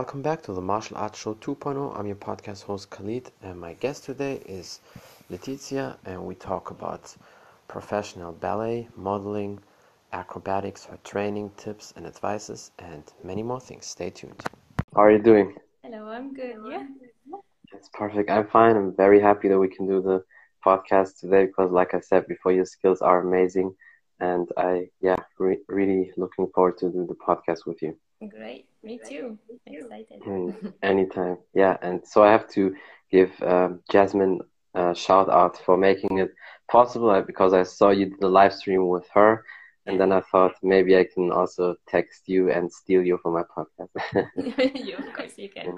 welcome back to the Martial Arts Show 2.0. I'm your podcast host Khalid, and my guest today is Laetitia, and we talk about professional ballet, modeling, acrobatics, her training tips and advices, and many more things. Stay tuned. How are you doing? Hello, I'm good. Yeah. It's perfect. I'm fine. I'm very happy that we can do the podcast today because, like I said before, your skills are amazing, and I, yeah, re- really looking forward to do the podcast with you. Great. Me too. Excited. Mm, anytime. Yeah. And so I have to give um, Jasmine a shout out for making it possible uh, because I saw you did the live stream with her. And then I thought maybe I can also text you and steal you for my podcast. you, of course, you can.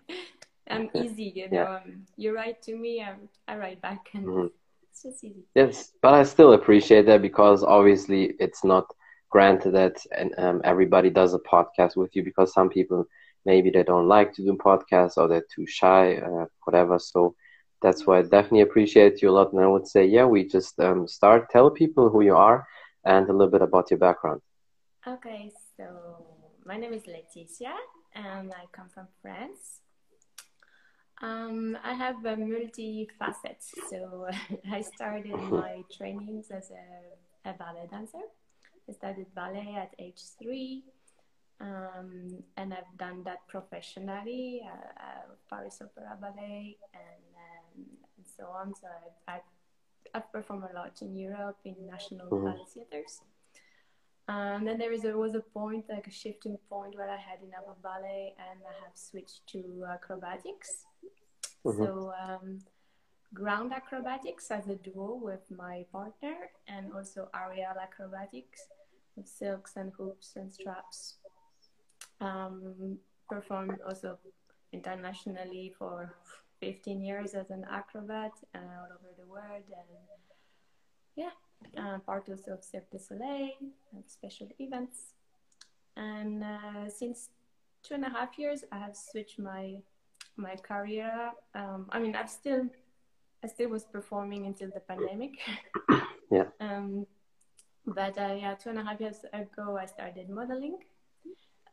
I'm easy, you know. Yeah. Um, you write to me, I, I write back, and mm-hmm. it's just easy. Yes, but I still appreciate that because obviously it's not granted that um, everybody does a podcast with you because some people maybe they don't like to do podcasts or they're too shy, uh, whatever. So that's why I definitely appreciate you a lot. And I would say, yeah, we just um, start. Tell people who you are and a little bit about your background. Okay, so my name is Laetitia and I come from France. Um, I have a multi-facet. So I started my trainings as a, a ballet dancer. I studied ballet at age three, um, and I've done that professionally, uh, uh, Paris Opera Ballet, and, um, and so on. So I've, I've, I've, performed a lot in Europe in national mm-hmm. ballet theaters. And then there is, there was a point, like a shifting point, where I had enough of ballet, and I have switched to acrobatics. Mm-hmm. So um, ground acrobatics as a duo with my partner, and also aerial acrobatics with silks and hoops and straps. Um, performed also internationally for 15 years as an acrobat uh, all over the world, and yeah, uh, part also of Cirque du Soleil, and special events. And uh, since two and a half years, I have switched my my career. Um, I mean, I've still I still was performing until the pandemic. yeah. Um, but uh, yeah, two and a half years ago, I started modeling,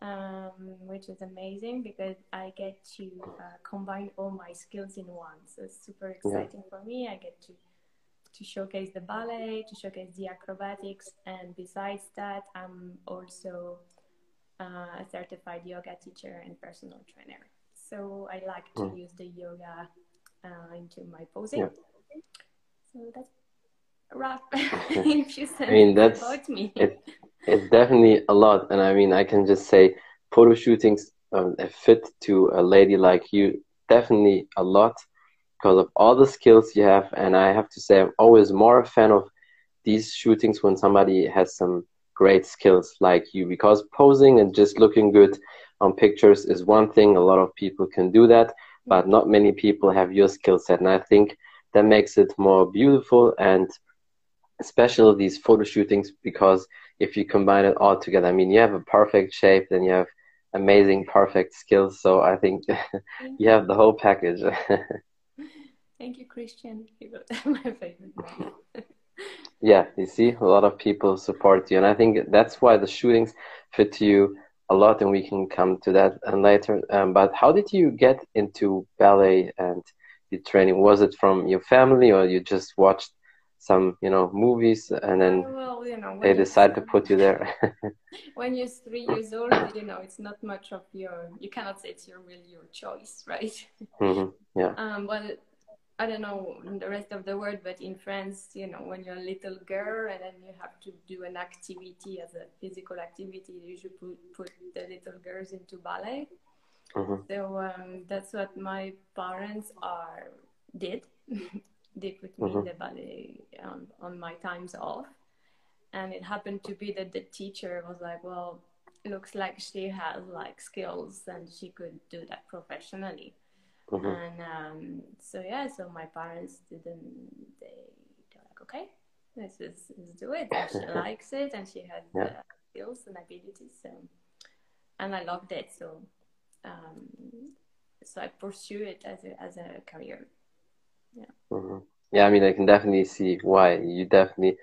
um, which is amazing because I get to uh, combine all my skills in one. So it's super exciting yeah. for me. I get to to showcase the ballet, to showcase the acrobatics, and besides that, I'm also uh, a certified yoga teacher and personal trainer. So I like to mm. use the yoga uh, into my posing. Yeah. So that's rough in few sentences I mean, that's, about me. It, it's definitely a lot, and I mean, I can just say photo shootings um, fit to a lady like you definitely a lot because of all the skills you have. And I have to say, I'm always more a fan of these shootings when somebody has some great skills like you because posing and just looking good on pictures is one thing. A lot of people can do that, but not many people have your skill set. And I think that makes it more beautiful and special these photo shootings because if you combine it all together, I mean, you have a perfect shape, then you have amazing, perfect skills. So I think you have the whole package. Thank you, Christian. my favorite. yeah, you see, a lot of people support you, and I think that's why the shootings fit to you a lot, and we can come to that and later. Um, but how did you get into ballet and the training? Was it from your family, or you just watched some, you know, movies, and then uh, well, you know, they decided to put you there? when you're three years old, you know, it's not much of your. You cannot say it's your really your choice, right? Mm-hmm. Yeah. Um, well, I don't know the rest of the world, but in France, you know, when you're a little girl and then you have to do an activity as a physical activity, you should put, put the little girls into ballet. Mm-hmm. So um, that's what my parents are did. they put me mm-hmm. in the ballet on, on my times off, and it happened to be that the teacher was like, "Well, looks like she has like skills and she could do that professionally." Mm-hmm. And um, so yeah, so my parents didn't. They they're like, okay, let's just let's do it. And she likes it, and she has yeah. the skills and abilities. So, and I loved it. So, um, so I pursue it as a as a career. Yeah. Mm-hmm. Yeah, I mean, I can definitely see why you definitely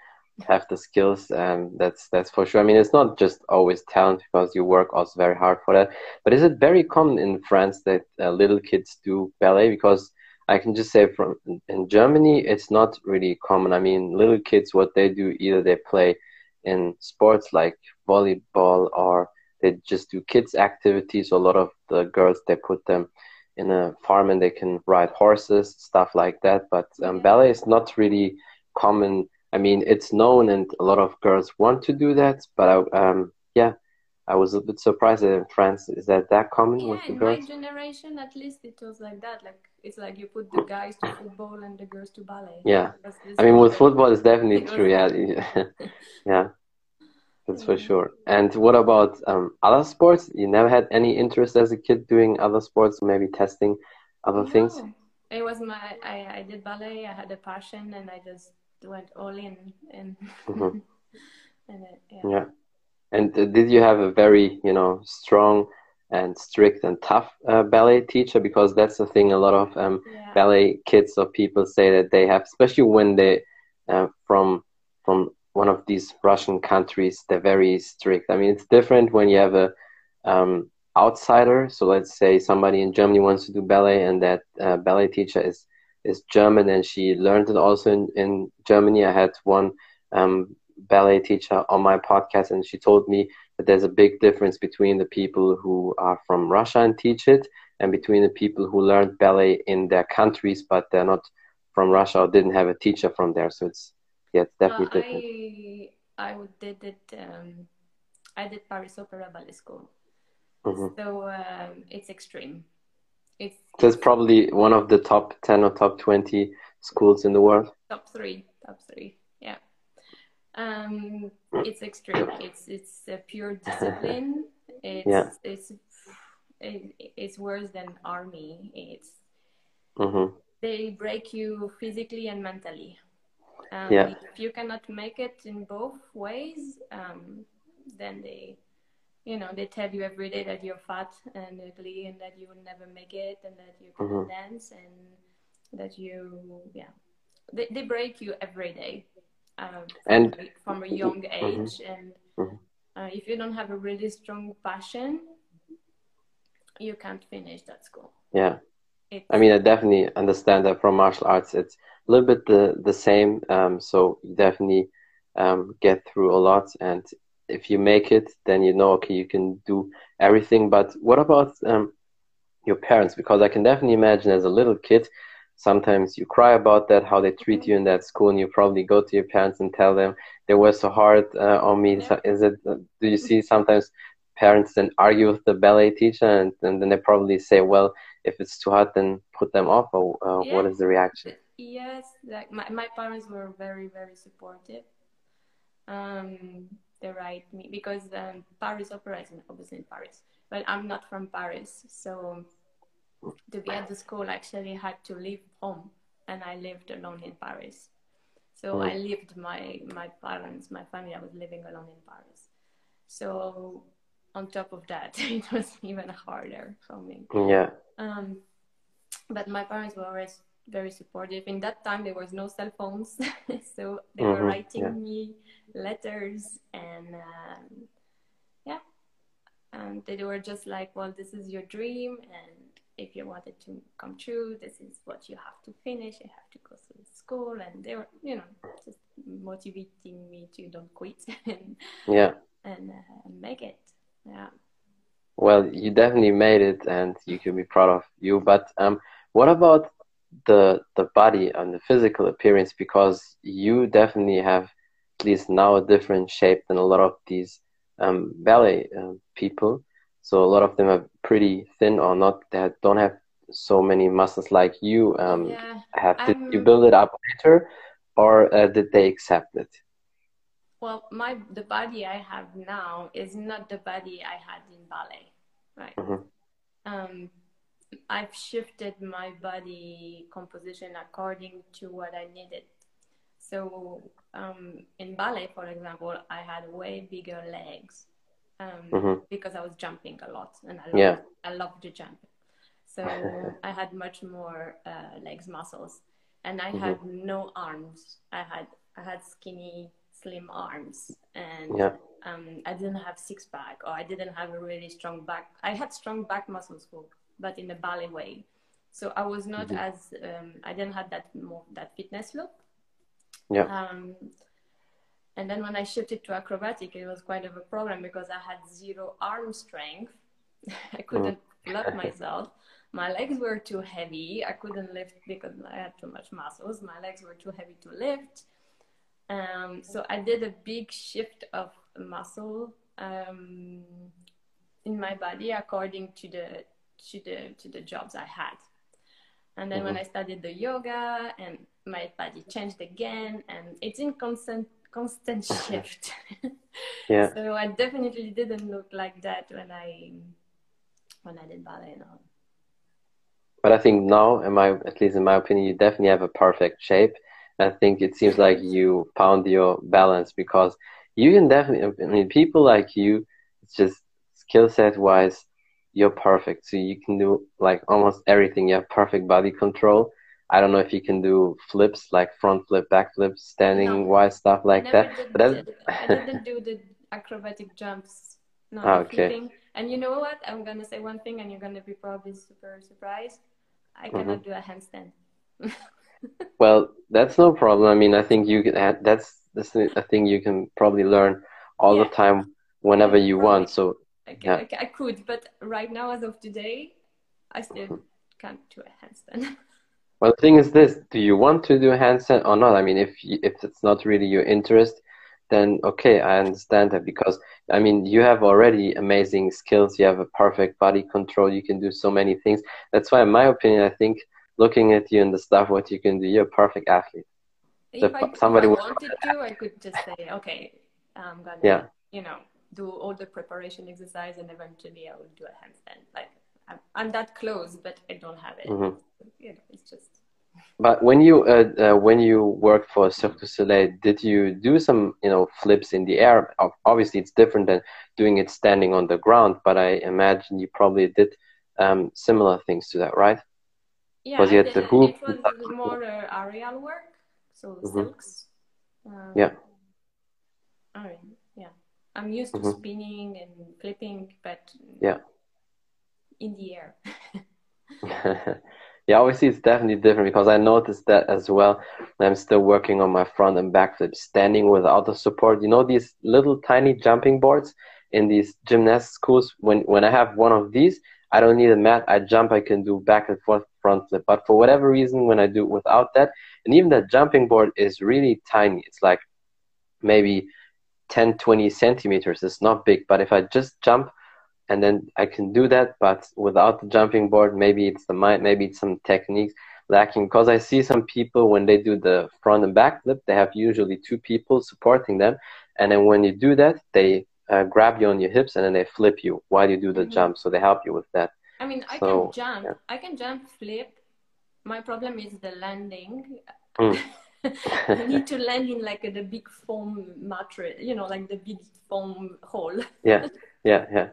have the skills. Um, that's that's for sure. I mean, it's not just always talent because you work also very hard for that. But is it very common in France that uh, little kids do ballet? Because I can just say from in Germany, it's not really common. I mean, little kids, what they do, either they play in sports like volleyball or they just do kids activities. A lot of the girls, they put them in a farm and they can ride horses, stuff like that. But um, ballet is not really common. I mean, it's known and a lot of girls want to do that. But I, um, yeah, I was a bit surprised that in France is that that common yeah, with the in girls. my generation, at least it was like that. Like it's like you put the guys to football and the girls to ballet. Yeah, I mean, with football, it's definitely true. Yeah, yeah, that's for sure. And what about um, other sports? You never had any interest as a kid doing other sports, maybe testing other things? It was my I, I did ballet. I had a passion, and I just went all in. And Mhm. and it, yeah. Yeah. And uh, did you have a very, you know, strong and strict and tough uh, ballet teacher? Because that's the thing. A lot of um, Yeah. ballet kids or people say that they have, especially when they uh, from from one of these Russian countries, they're very strict. I mean, it's different when you have a um, outsider. So let's say somebody in Germany wants to do ballet, and that uh, ballet teacher is is German, and she learned it also in, in Germany. I had one um, ballet teacher on my podcast, and she told me that there's a big difference between the people who are from Russia and teach it, and between the people who learned ballet in their countries, but they're not from Russia or didn't have a teacher from there. So it's yeah, it's definitely Uh, different. I I did it. Um, I did Paris Opera Ballet School, Mhm. so um, it's extreme. It's, it's probably one of the top ten or top twenty schools in the world. top three. Top three. Yeah. Um, it's extreme. It's it's a pure discipline. It's Yeah. it's it, it's worse than army. It's hmm they break you physically and mentally. Um, Yeah. If you cannot make it in both ways, um, then they, you know, they tell you every day that you're fat and ugly and that you will never make it and that you cannot Mhm. dance and that you, yeah, they, they break you every day. Um, from, And- a- from a young age, and Mhm. uh, if you don't have a really strong passion, you can't finish that school. Yeah. It's, I mean, I definitely understand that from martial arts, it's a little bit the the same. Um, so you definitely um, get through a lot, and if you make it, then you know, okay, you can do everything. But what about um, your parents? Because I can definitely imagine as a little kid, sometimes you cry about that, how they treat you in that school, and you probably go to your parents and tell them they were so hard uh, on me. Yeah. Is it? Do you see sometimes parents then argue with the ballet teacher, and, and then they probably say, well if it's too hard, then put them off, or uh, Yeah. is the reaction? Yes, like my, my parents were very, very supportive. Um, they right me because um, Paris Opera is obviously in Paris, but I'm not from Paris, so to be at the school, I actually had to leave home, and I lived alone in Paris. So Mm. I lived my my parents, my family. I was living alone in Paris. So on top of that, it was even harder for me. Yeah, Um, but my parents were always very supportive. In that time, there was no cell phones, so they were Mhm, writing yeah. me letters, and um, yeah, and they were just like, "Well, this is your dream, and if you want it to come true, this is what you have to finish. You have to go through school." And they were, you know, just motivating me to don't quit and yeah. and uh, make it. Yeah. Well, you definitely made it, and you can be proud of you. But um, what about the the body and the physical appearance? Because you definitely have, at least now, a different shape than a lot of these um, ballet um, people. So a lot of them are pretty thin or not that don't have so many muscles like you um, yeah. have. Did you I'm- build it up later, or uh, did they accept it? Well, my the body I have now is not the body I had in ballet, right? Mhm. Um, I've shifted my body composition according to what I needed. So um, in ballet, for example, I had way bigger legs um, Mhm. because I was jumping a lot, and I love Yeah. I love to jump. So I had much more uh, legs muscles, and I Mhm. had no arms. I had I had skinny, slim arms and yeah. um, I didn't have six pack or I didn't have a really strong back. I had strong back muscles, but in a ballet way. So I was not mm-hmm. as um, I didn't have that more that fitness look. Yeah. Um, and then when I shifted to acrobatic, it was quite of a problem because I had zero arm strength. I couldn't mm. myself. My legs were too heavy. I couldn't lift because I had too much muscles. My legs were too heavy to lift. Um, so I did a big shift of muscle um, in my body according to the to the to the jobs I had. And then mm-hmm. when I studied the yoga and my body changed again and it's in constant constant shift. yeah. so I definitely didn't look like that when I when I did ballet now. But I think now, in my at least in my opinion, you definitely have a perfect shape. I think it seems like you found your balance because you can definitely. I mean, people like you, it's just skill set wise, you're perfect. So you can do like almost everything. You have perfect body control. I don't know if you can do flips like front flip, back flip, standing no. wise stuff like that. Did, but I didn't do the acrobatic jumps. No, okay. Flipping. And you know what? I'm gonna say one thing, and you're gonna be probably super surprised. I cannot mm-hmm. do a handstand. well, that's no problem. I mean, I think you can. That's that's a thing you can probably learn all yeah. the time whenever you want. So I, yeah. I, I, could, but right now, as of today, I still mm-hmm. can't do a handstand. Well, the thing is this: Do you want to do a handstand or not? I mean, if if it's not really your interest, then okay, I understand that because I mean, you have already amazing skills. You have a perfect body control. You can do so many things. That's why, in my opinion, I think looking at you and the stuff what you can do, you're a perfect athlete. If, so I, somebody if I wanted to, I could just say, okay, I'm gonna, yeah. you know, do all the preparation exercise, and eventually I will do a handstand. Like I'm, I'm that close, but I don't have it. Mm-hmm. You know, it's just. But when you uh, uh, when you worked for Cirque du Soleil, did you do some you know flips in the air? Obviously, it's different than doing it standing on the ground. But I imagine you probably did um, similar things to that, right? Yeah, was it the hoop? It was more uh, aerial work, so mm-hmm. silks. Um, yeah. Mean, yeah, I'm used to mm-hmm. spinning and flipping, but yeah, in the air. yeah, obviously it's definitely different because I noticed that as well. I'm still working on my front and back flip, standing without the support. You know these little tiny jumping boards in these gymnast schools. When when I have one of these, I don't need a mat. I jump. I can do back and forth front flip. But for whatever reason, when I do without that, and even that jumping board is really tiny. It's like maybe 10, 20 centimeters. It's not big. But if I just jump and then I can do that, but without the jumping board, maybe it's the mind, maybe it's some techniques lacking. Because I see some people when they do the front and back flip, they have usually two people supporting them, and then when you do that, they uh, grab you on your hips and then they flip you while you do the mm-hmm. jump. So they help you with that. I mean, I so, can jump. Yeah. I can jump, flip. My problem is the landing. Mm. you need to land in like a, the big foam mattress, you know, like the big foam hole. yeah, yeah, yeah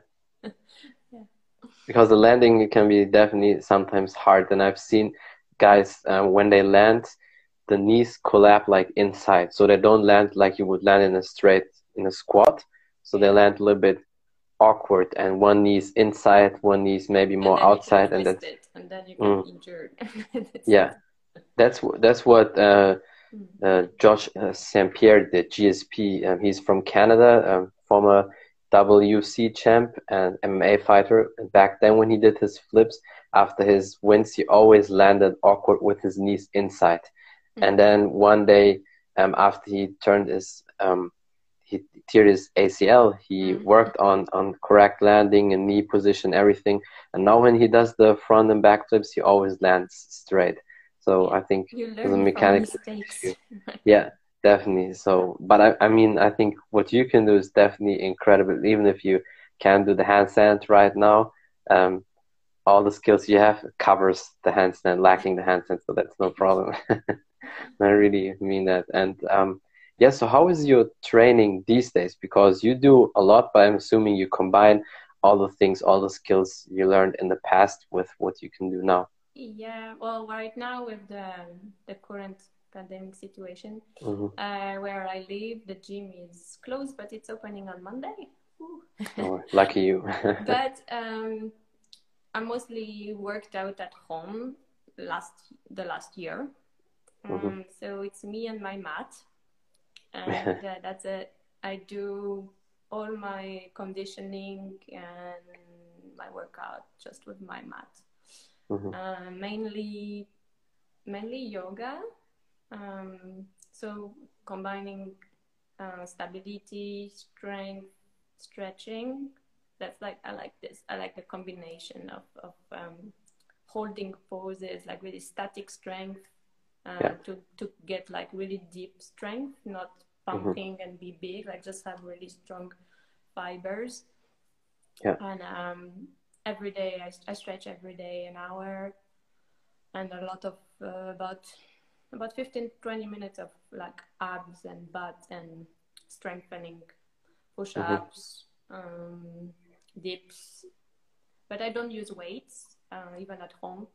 because the landing can be definitely sometimes hard and i've seen guys uh, when they land the knees collapse like inside so they don't land like you would land in a straight in a squat so they land a little bit awkward and one knee's inside one knee's maybe more and outside and then and then you get mm. injured yeah that's that's what uh, mm. Uh, Georges uh, St Pierre did GSP um, he's from Canada um, former UFC champ and MMA fighter. And back then, when he did his flips after his wins, he always landed awkward with his knees inside. Mm-hmm. And then one day, um, after he turned his, um, he teared his ACL, he mm-hmm. worked on, on correct landing and knee position, everything. And now when he does the front and back flips, he always lands straight. So I think the mechanics. yeah, definitely. So but I, I mean i think what you can do is definitely incredible. Even if you can't do the handstand right now um, all the skills you have covers the handstand lacking the handstand so that's no problem. I really mean that. And um, yeah so how is your training these days? Because you do a lot but i'm assuming you combine all the things all the skills you learned in the past with what you can do now yeah well right now with the the current pandemic situation. hmm Uh, where I live, the gym is closed, but it's opening on Monday. Oh, lucky you. but um, I mostly worked out at home last the last year. Um, Mhm. So it's me and my mat, and uh, that's it. I do all my conditioning and my workout just with my mat. Mhm. Uh, mainly, mainly yoga. Um, so combining uh, stability, strength, stretching. That's like I like this. I like the combination of of um, holding poses, like really static strength, uh, Yeah. to to get like really deep strength, not pumping and be big. Like just have really strong fibers. Yeah. And um, every day I, I stretch every day an hour, and a lot of uh, about about 15 20 minutes of like abs and butt and strengthening push-ups um, dips. But i don't use weights uh, even at home.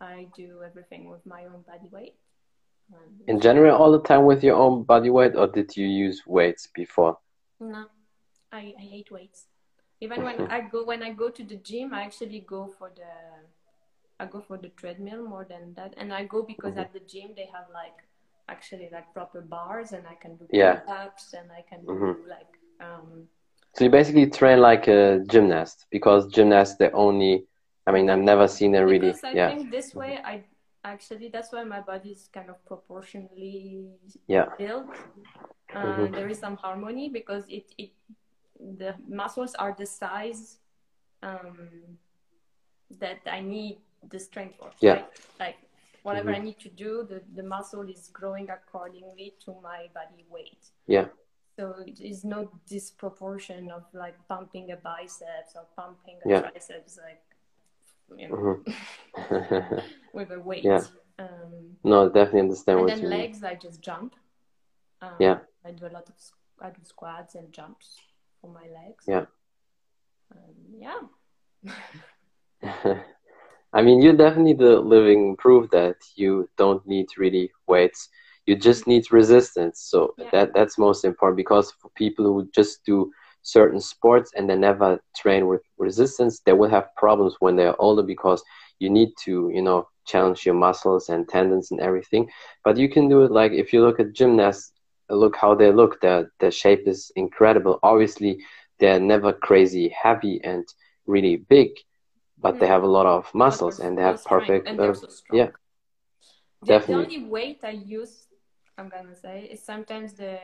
I do everything with my own body weight. Um, In general, all the time with your own body weight, or did you use weights before? no I, I hate weights even when i go when i go to the gym i actually go for the i go for the treadmill more than that and i go because Mhm. at the gym they have like actually like proper bars and i can do Yeah. pull-ups and i can do Mhm. like um So you basically train like a gymnast because gymnasts they only. I mean, I've never seen a really. because i Yeah. think this way i actually that's why my body is kind of proportionally Yeah. built uh, Mhm. there is some harmony because it, it the muscles are the size um, that i need the strength for Yeah. right? like whatever Mhm. i need to do the, the muscle is growing accordingly to my body weight Yeah. so it is no disproportion of like pumping a biceps or pumping a Yeah. triceps like you know Mhm. with a weight Yeah. um, no, definitely understand and what then you mean. legs i just jump um, Yeah. i do a lot of i do squats and jumps for my legs Yeah. um, yeah I mean, you're definitely the living proof that you don't need really weights. You just need resistance. So Yeah. that that's most important because for people who just do certain sports and they never train with resistance, they will have problems when they're older because you need to, you know, challenge your muscles and tendons and everything. But you can do it like if you look at gymnasts, look how they look. Their their shape is incredible. Obviously, they're never crazy heavy and really big, but they Mm. have a lot of muscles and they have perfect. Uh, so yeah, the, the only weight i use i'm gonna say is sometimes the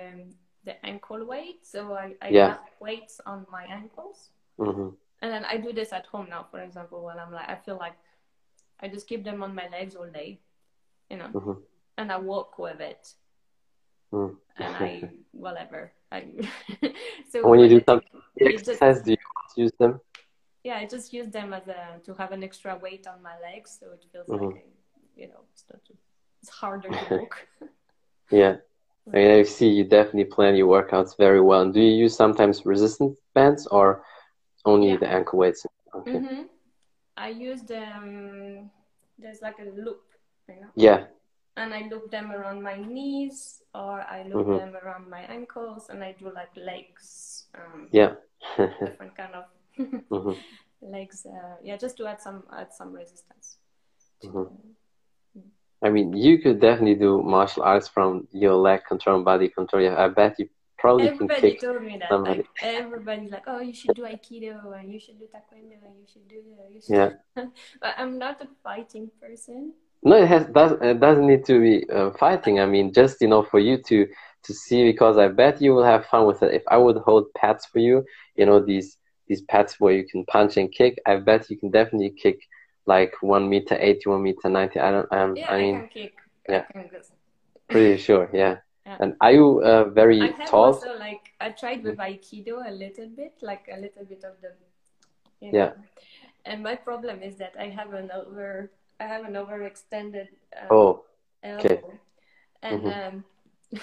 the ankle weight so i, I Yeah. have weights on my ankles hmm and then i do this at home now for example when i'm like i feel like i just keep them on my legs all day you know Mhm. and i walk with it Mm. and I whatever. I so When you do I some take- you just- exercise, do you use them? yeah, I just use them as a to have an extra weight on my legs, so it feels Mhm. like you know it's not it's harder to walk. Yeah. I mean, I see you definitely plan your workouts very well. And do you use sometimes resistance bands or only Yeah. the ankle weights? Okay. hmm I use them. There's like a loop, you know, Yeah. And I loop them around my knees or I loop Mhm. them around my ankles, and I do like legs, um, Yeah. different kind of Mhm. legs. Uh, yeah, just to add some add some resistance. to- Mhm. I mean, you could definitely do martial arts from your leg control and body control. Yeah, I bet you probably can Everybody kick. told me that. somebody. Like everybody's like, "Oh, you should do aikido and you should do taekwondo and you should do that." You should. Yeah. but I'm not a fighting person. No, it has does it doesn't need to be uh, fighting. I mean, just you know, for you to to see because I bet you will have fun with it. If I would hold pads for you, you know these these pads where you can punch and kick, I bet you can definitely kick like one meter eighty, one meter ninety. I don't. Um, Yeah, I I, mean, can kick. yeah. I can pretty sure. Yeah. Yeah. And are you uh, very I have tall? also like I tried with aikido a little bit, like a little bit of the. You Yeah. know. And my problem is that I have an over, I have an overextended um, Oh, elbow, okay. and Mhm. um,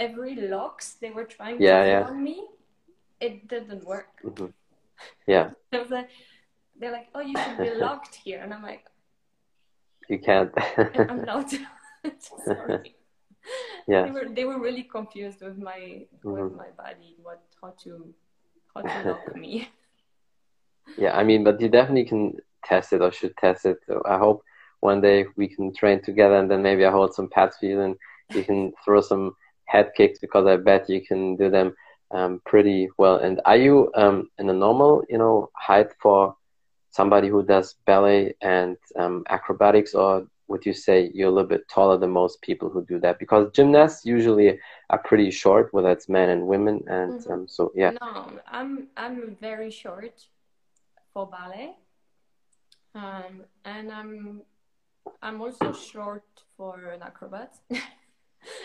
every locks they were trying Yeah, to yeah. on me, it didn't work. hmm yeah. I was like, they're like, oh, you should be locked here, and I'm like, You can't. I'm not. yeah. They were they were really confused with my mm-hmm. with my body, what how to how to lock me. Yeah, I mean, but you definitely can test it or should test it. So I hope one day we can train together and then maybe I hold some pads for you and you can throw some head kicks because I bet you can do them um, pretty well. And are you um, in a normal, you know, height for somebody who does ballet and um, acrobatics, or would you say you're a little bit taller than most people who do that? Because gymnasts usually are pretty short, whether it's men and women, and mm-hmm. um, so yeah. No, I'm I'm very short for ballet, um, and I'm I'm also short for an acrobat.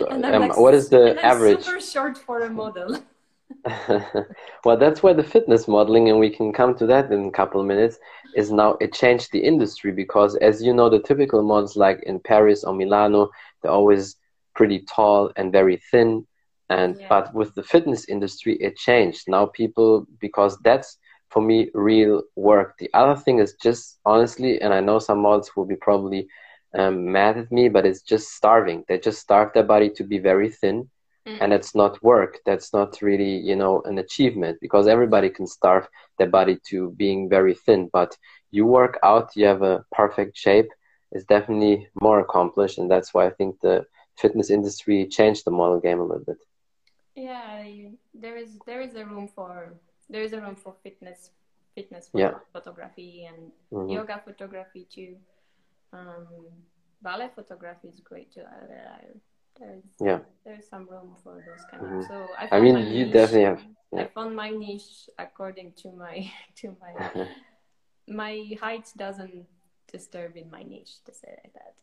and um, like, what is the average? Super short for a model. well, that's where the fitness modeling, and we can come to that in a couple of minutes, is now it changed the industry because, as you know, the typical models like in Paris or Milano, they're always pretty tall and very thin. And yeah. but with the fitness industry, it changed. Now people, because that's for me real work. The other thing is just honestly, and I know some models will be probably um, mad at me, but it's just starving. They just starve their body to be very thin mm. and it's not work that's not really you know an achievement because everybody can starve their body to being very thin but you work out you have a perfect shape It's definitely more accomplished and that's why i think the fitness industry changed the model game a little bit yeah there is there is a room for there is a room for fitness fitness yeah. photography and mm-hmm. yoga photography too um, ballet photography is great too there's yeah there's some room for those kind mm-hmm. of so I, I mean you niche, definitely have yeah. I found my niche according to my to my my height doesn't disturb in my niche to say like that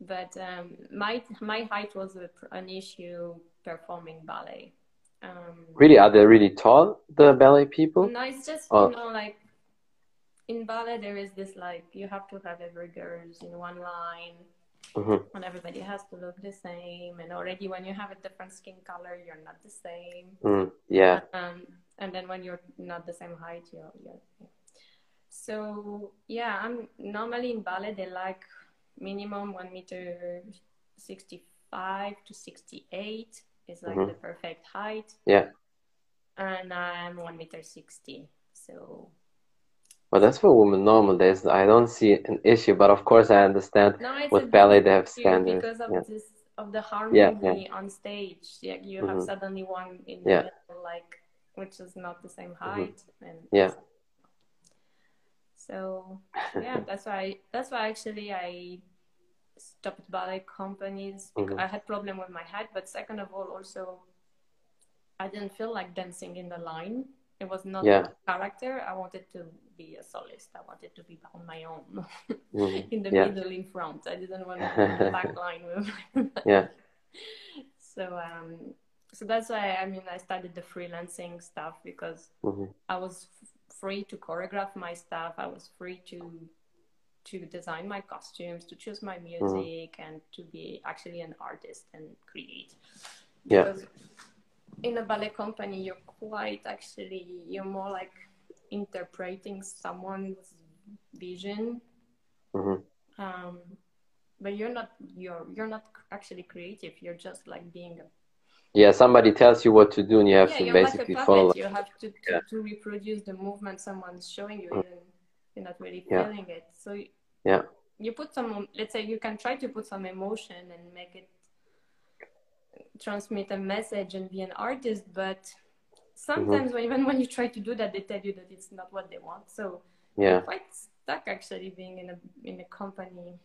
but um, my my height was a, an issue performing ballet um, really? Are they really tall the ballet people? No it's just oh. you know like in ballet there is this like you have to have every girls in one line. Mm-hmm. and everybody has to look the same. And already when you have a different skin color you're not the same. Mm, yeah. Um, and then when you're not the same height you're, you're so yeah i'm normally in ballet they like minimum one meter 65 to 68 is like mm-hmm. the perfect height yeah and i'm one meter 60 so well, that's for women normal days. I don't see an issue, but of course I understand no, with ballet they have standards. Because of yeah. this of the harmony yeah, yeah. on stage. Yeah, you mm-hmm. have suddenly one in the middle, like which is not the same mm-hmm. height. Mm-hmm. And yeah. So yeah, that's why that's why actually I stopped ballet companies. Mm-hmm. I had problem with my head, but second of all, also I didn't feel like dancing in the line. It was not yeah. character. I wanted to be a solist. I wanted to be on my own, mm-hmm. in the yeah. middle, in front. I didn't want to be in the back line with. yeah. So um, so that's why I mean I started the freelancing stuff because mm-hmm. I was f- free to choreograph my stuff. I was free to to design my costumes, to choose my mm-hmm. music, mm-hmm. and to be actually an artist and create. Because yeah in a ballet company, you're quite actually, you're more like interpreting someone's vision. Mm-hmm. Um, but you're not, you're, you're not actually creative. You're just like being a yeah, somebody tells you what to do, and you have yeah, to basically like follow. You have to, to, yeah. to, reproduce the movement someone's showing you, mm. You're not really feeling yeah. it. So yeah, you put some. Let's say you can try to put some emotion and make it transmit a message and be an artist but sometimes mm-hmm. when, even when you try to do that they tell you that it's not what they want so yeah quite stuck actually being in a in a company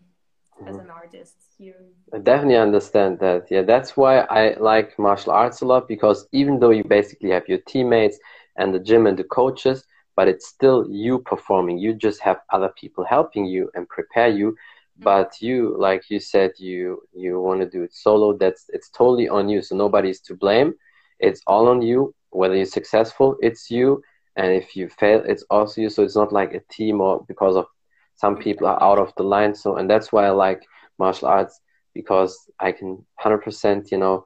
mm-hmm. as an artist you I definitely understand that yeah that's why i like martial arts a lot because even though you basically have your teammates and the gym and the coaches but it's still you performing. You just have other people helping you and prepare you mm-hmm. but you like you said you you want to do it solo. That's it's totally on you so nobody's to blame. It's all on you whether you're successful it's you and if you fail it's also you. So it's not like a team or because of some mm-hmm. people are out of the line. So and that's why i like martial arts because i can 100% you know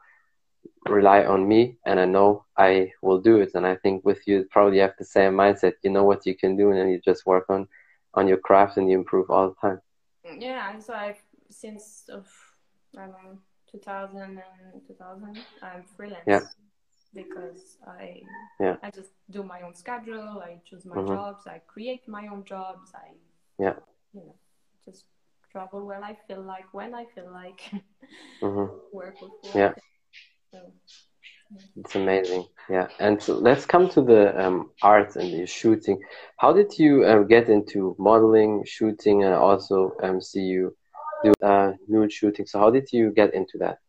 rely on me and i know i will do it and i think with you probably have the same mindset you know what you can do and then you just work on on your craft and you improve all the time yeah and so i've since of I don't know, 2000 and 2000. I'm freelance. Yeah. Because I yeah. I just do my own schedule. I choose my mm-hmm. jobs. I create my own jobs. I yeah. You know, just travel where I feel like, when I feel like, mm-hmm. work with work. Yeah. So, it's amazing. Yeah. And so let's come to the um, art and the shooting. How did you um, get into modeling, shooting, and also um, see you do uh, nude shooting? So how did you get into that?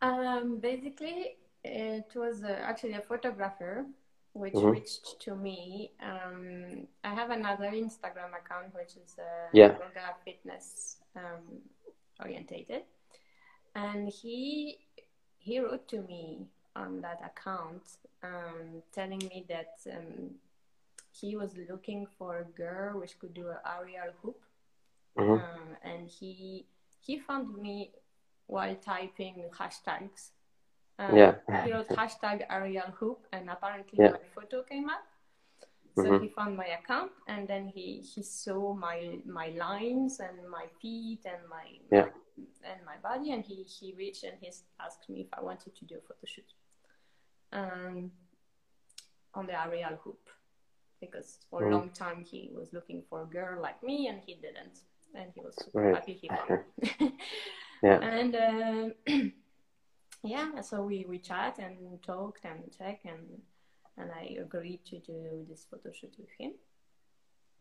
Um, basically, it was uh, actually a photographer which mm-hmm. reached to me. Um, I have another Instagram account which is uh, yeah. yoga fitness um, orientated, and he he wrote to me on that account um, telling me that um, he was looking for a girl which could do an aerial hoop, mm-hmm. um, and he he found me while typing hashtags. Um, yeah. he wrote hashtag aerial hoop, and apparently yeah. my photo came up. So mm-hmm. he found my account, and then he he saw my my lines and my feet and my yeah and my body and he he reached and he asked me if I wanted to do a photo shoot um, on the aerial hoop because for a mm. long time he was looking for a girl like me and he didn't and he was super right. happy he found me. yeah and uh, yeah so we we chat and talked and check and and I agreed to do this photo shoot with him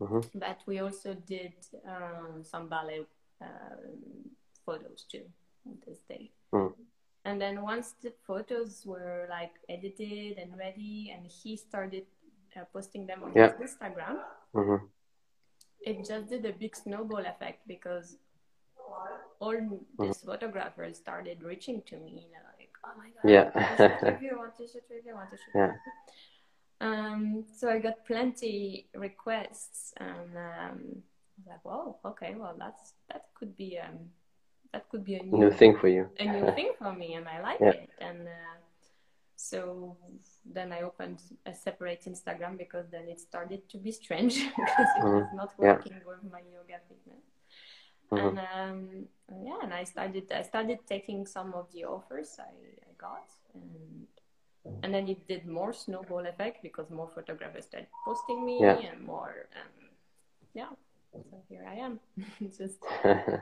mm-hmm. but we also did um, some ballet um, photos too on this day. Mm. And then once the photos were like edited and ready, and he started uh, posting them on yeah. his Instagram, mm-hmm. it just did a big snowball effect because all mm-hmm. these photographers started reaching to me, you know, like, oh my god, yeah. I want to shoot with want to shoot with you, I want to shoot yeah. Um, so I got plenty requests, and um, I was like, "Whoa, okay, well that's that could be um, that could be a new, new thing for you a new thing for me and i like yeah. it and uh, so then i opened a separate instagram because then it started to be strange because it mm-hmm. was not working yeah. with my yoga fitness mm-hmm. and um, yeah and i started i started taking some of the offers i, I got and and then it did more snowball effect because more photographers started posting me yeah. and more um, yeah so here i am just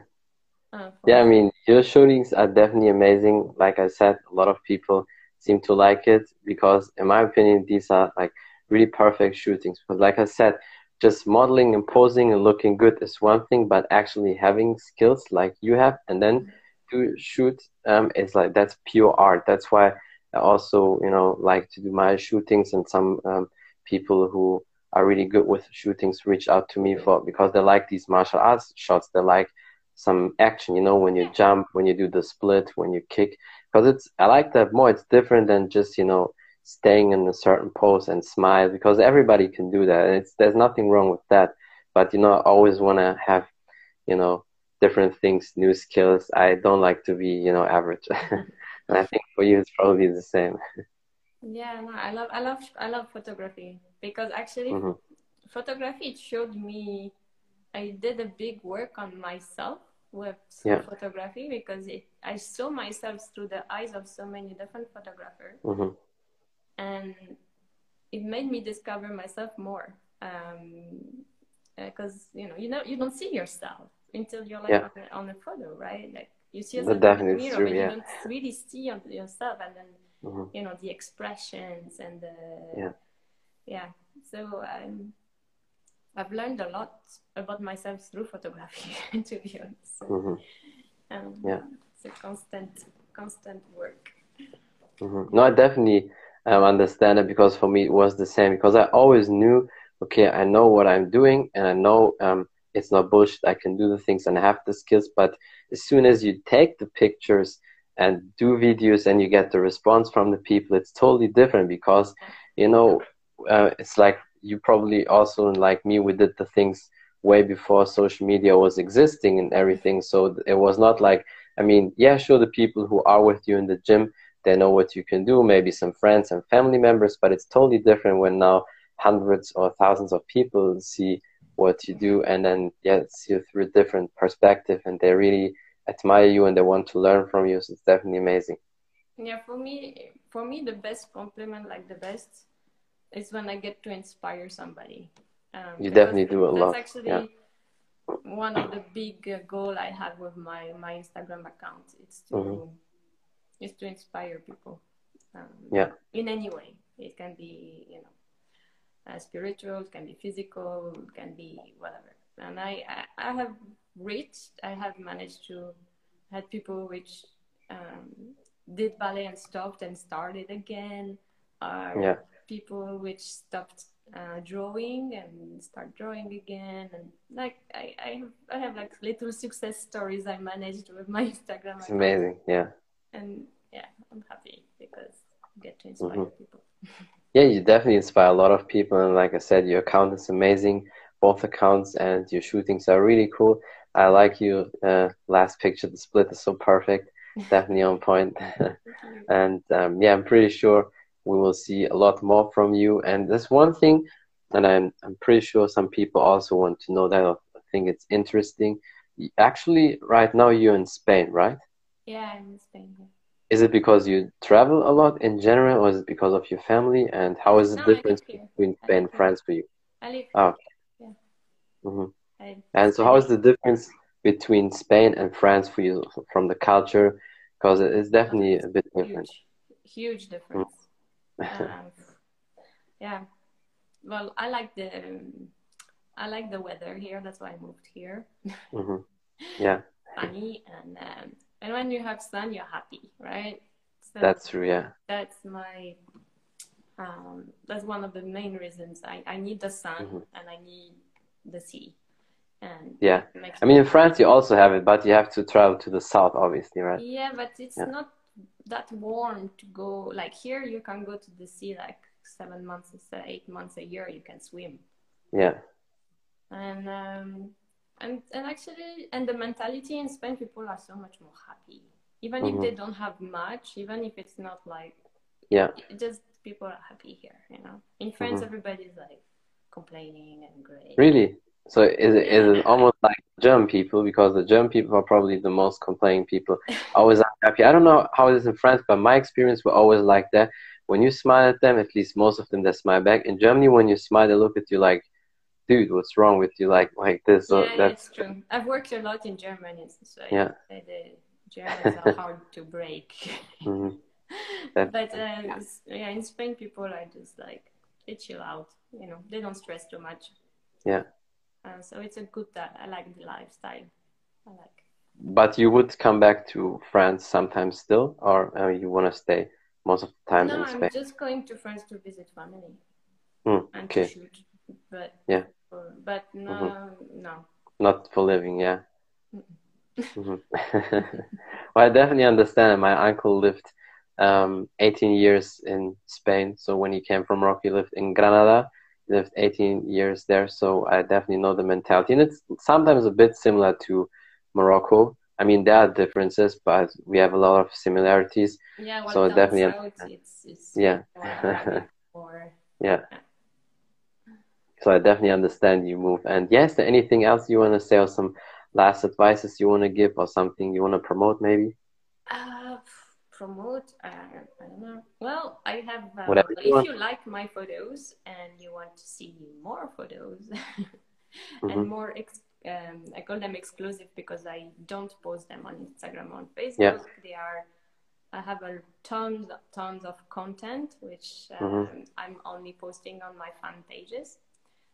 Uh, yeah, I mean, your shootings are definitely amazing. Like I said, a lot of people seem to like it because, in my opinion, these are like really perfect shootings. But like I said, just modeling and posing and looking good is one thing, but actually having skills like you have and then to shoot um, is like that's pure art. That's why I also, you know, like to do my shootings and some um, people who are really good with shootings reach out to me for because they like these martial arts shots. They like some action, you know, when you jump, when you do the split, when you kick. Because it's, I like that more. It's different than just, you know, staying in a certain pose and smile because everybody can do that. And it's, there's nothing wrong with that. But, you know, I always want to have, you know, different things, new skills. I don't like to be, you know, average. and I think for you, it's probably the same. Yeah, no, I love, I love, I love photography because actually, mm-hmm. photography it showed me I did a big work on myself with yeah. photography because it, I saw myself through the eyes of so many different photographers, mm-hmm. And it made me discover myself more. Because um, uh, you know, you know, you don't see yourself until you're like yeah. on, a, on, a, photo, right? Like you see yourself in the mirror, true, but yeah. you don't really see yourself, and then mm-hmm. you know the expressions and the yeah, yeah. So um, I've learned a lot about myself through photography, to be honest. So, mm-hmm. um, yeah, it's a constant, constant work. Mm-hmm. No, I definitely um, understand it because for me it was the same because I always knew, okay, I know what I'm doing and I know um, it's not bullshit. I can do the things and I have the skills. But as soon as you take the pictures and do videos and you get the response from the people, it's totally different because, you know, uh, it's like you probably also like me we did the things way before social media was existing and everything so it was not like i mean yeah sure the people who are with you in the gym they know what you can do maybe some friends and family members but it's totally different when now hundreds or thousands of people see what you do and then yeah see you through a different perspective and they really admire you and they want to learn from you. So it's definitely amazing. Yeah, for me, for me, the best compliment, like the best, is when I get to inspire somebody. Um, you definitely do a lot. That's actually yeah. one of the big uh, goal I have with my my Instagram account. It's to mm-hmm. Is to inspire people. Um, yeah. In any way, it can be you know, uh, spiritual, it can be physical, it can be whatever. And I, I, I have reached, I have managed to had people which um, did ballet and stopped and started again, or yeah. people which stopped uh, drawing and start drawing again, and like I, I have, I have like little success stories I managed with my Instagram. It's account. amazing, yeah. And yeah, I'm happy because I get to inspire mm-hmm. people. yeah, you definitely inspire a lot of people, and like I said, your account is amazing. Both accounts and your shootings are really cool. I like your uh, last picture. The split is so perfect definitely on point. and um, yeah, I'm pretty sure we will see a lot more from you. And there's one thing, and I'm I'm pretty sure some people also want to know that. I think it's interesting. Actually, right now you're in Spain, right? Yeah, I'm in Spain. Yeah. Is it because you travel a lot in general, or is it because of your family? And how is the no, difference between Spain and France for you? I live. Oh, okay. Yeah. Mm-hmm. And so, how is the difference between Spain and France for you from the culture? Because it's definitely a bit different. Huge, huge difference. Mm. um, yeah. Well, I like the I like the weather here. That's why I moved here. Mm-hmm. Yeah. Funny and um, and when you have sun, you're happy, right? So that's true. Yeah. That's my um, that's one of the main reasons I, I need the sun mm-hmm. and I need the sea. And yeah, I mean in France you also have it, but you have to travel to the south, obviously, right? Yeah, but it's yeah. not that warm to go. Like here, you can go to the sea like seven months, eight months a year. You can swim. Yeah. And um, and and actually, and the mentality in Spain, people are so much more happy, even mm-hmm. if they don't have much, even if it's not like yeah, just people are happy here. You know, in France, mm-hmm. everybody's like complaining and great. Really? So is it, is it almost like German people because the German people are probably the most complaining people, always unhappy. I don't know how it is in France, but my experience were always like that. When you smile at them, at least most of them they smile back. In Germany, when you smile, they look at you like, "Dude, what's wrong with you?" Like like this. Yeah, that's true. I've worked a lot in Germany, so yeah. the Germans are hard to break. Mm-hmm. but uh, yeah, in Spain, people are just like they chill out. You know, they don't stress too much. Yeah. Uh, so it's a good that I like the lifestyle. I like. But you would come back to France sometimes still, or uh, you want to stay most of the time no, in Spain? I'm just going to France to visit family mm, and okay. to shoot. But yeah, for, but no, mm-hmm. no. Not for living, yeah. Mm-hmm. well, I definitely understand. My uncle lived um, 18 years in Spain. So when he came from Morocco, he lived in Granada lived 18 years there, so I definitely know the mentality. And it's sometimes a bit similar to Morocco. I mean, there are differences, but we have a lot of similarities. Yeah, well, so definitely, out, it's, it's yeah, yeah. So I definitely understand you move. And yes, there anything else you want to say, or some last advices you want to give, or something you want to promote, maybe? Uh, promote uh, i don't know well i have uh, if you, you like my photos and you want to see more photos mm-hmm. and more ex- um, i call them exclusive because i don't post them on instagram on facebook yeah. they are i have a tons tons of content which um, mm-hmm. i'm only posting on my fan pages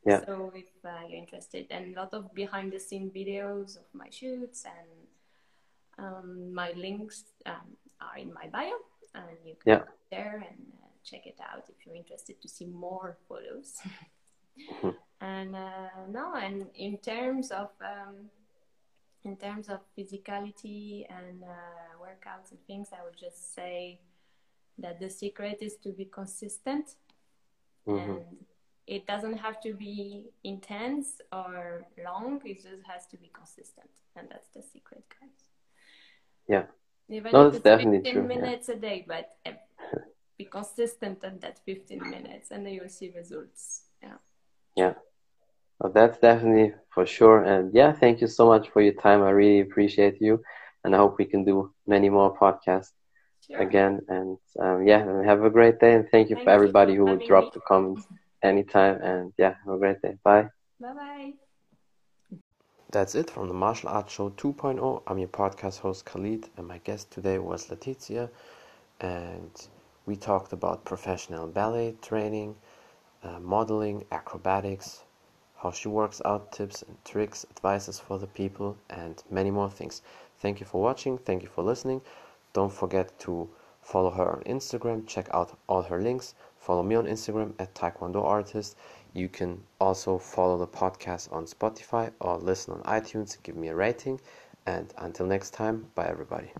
yeah. so if uh, you're interested and a lot of behind the scene videos of my shoots and um, my links um, are in my bio, and you can yeah. go there and uh, check it out if you're interested to see more photos. mm-hmm. And uh, no, and in terms of um, in terms of physicality and uh, workouts and things, I would just say that the secret is to be consistent mm-hmm. and it doesn't have to be intense or long it just has to be consistent and that's the secret guys yeah even no, if it's definitely 15 true, minutes yeah. a day, but be consistent at that 15 minutes and then you'll see results. Yeah. Yeah. Well, that's definitely for sure. And yeah, thank you so much for your time. I really appreciate you. and I hope we can do many more podcasts Sure. again. And um, yeah, have a great day, and thank you Thank for you everybody for who dropped me. a comment anytime. And yeah, have a great day. Bye. Bye bye. That's it from the Martial Arts Show 2.0. I'm your podcast host Khalid, and my guest today was Laetitia. And we talked about professional ballet training, uh, modeling, acrobatics, how she works out, tips and tricks, advices for the people, and many more things. Thank you for watching. Thank you for listening. Don't forget to follow her on Instagram. Check out all her links. Follow me on Instagram at Taekwondo Artist. You can also follow the podcast on Spotify or listen on iTunes. Give me a rating. And until next time, bye everybody.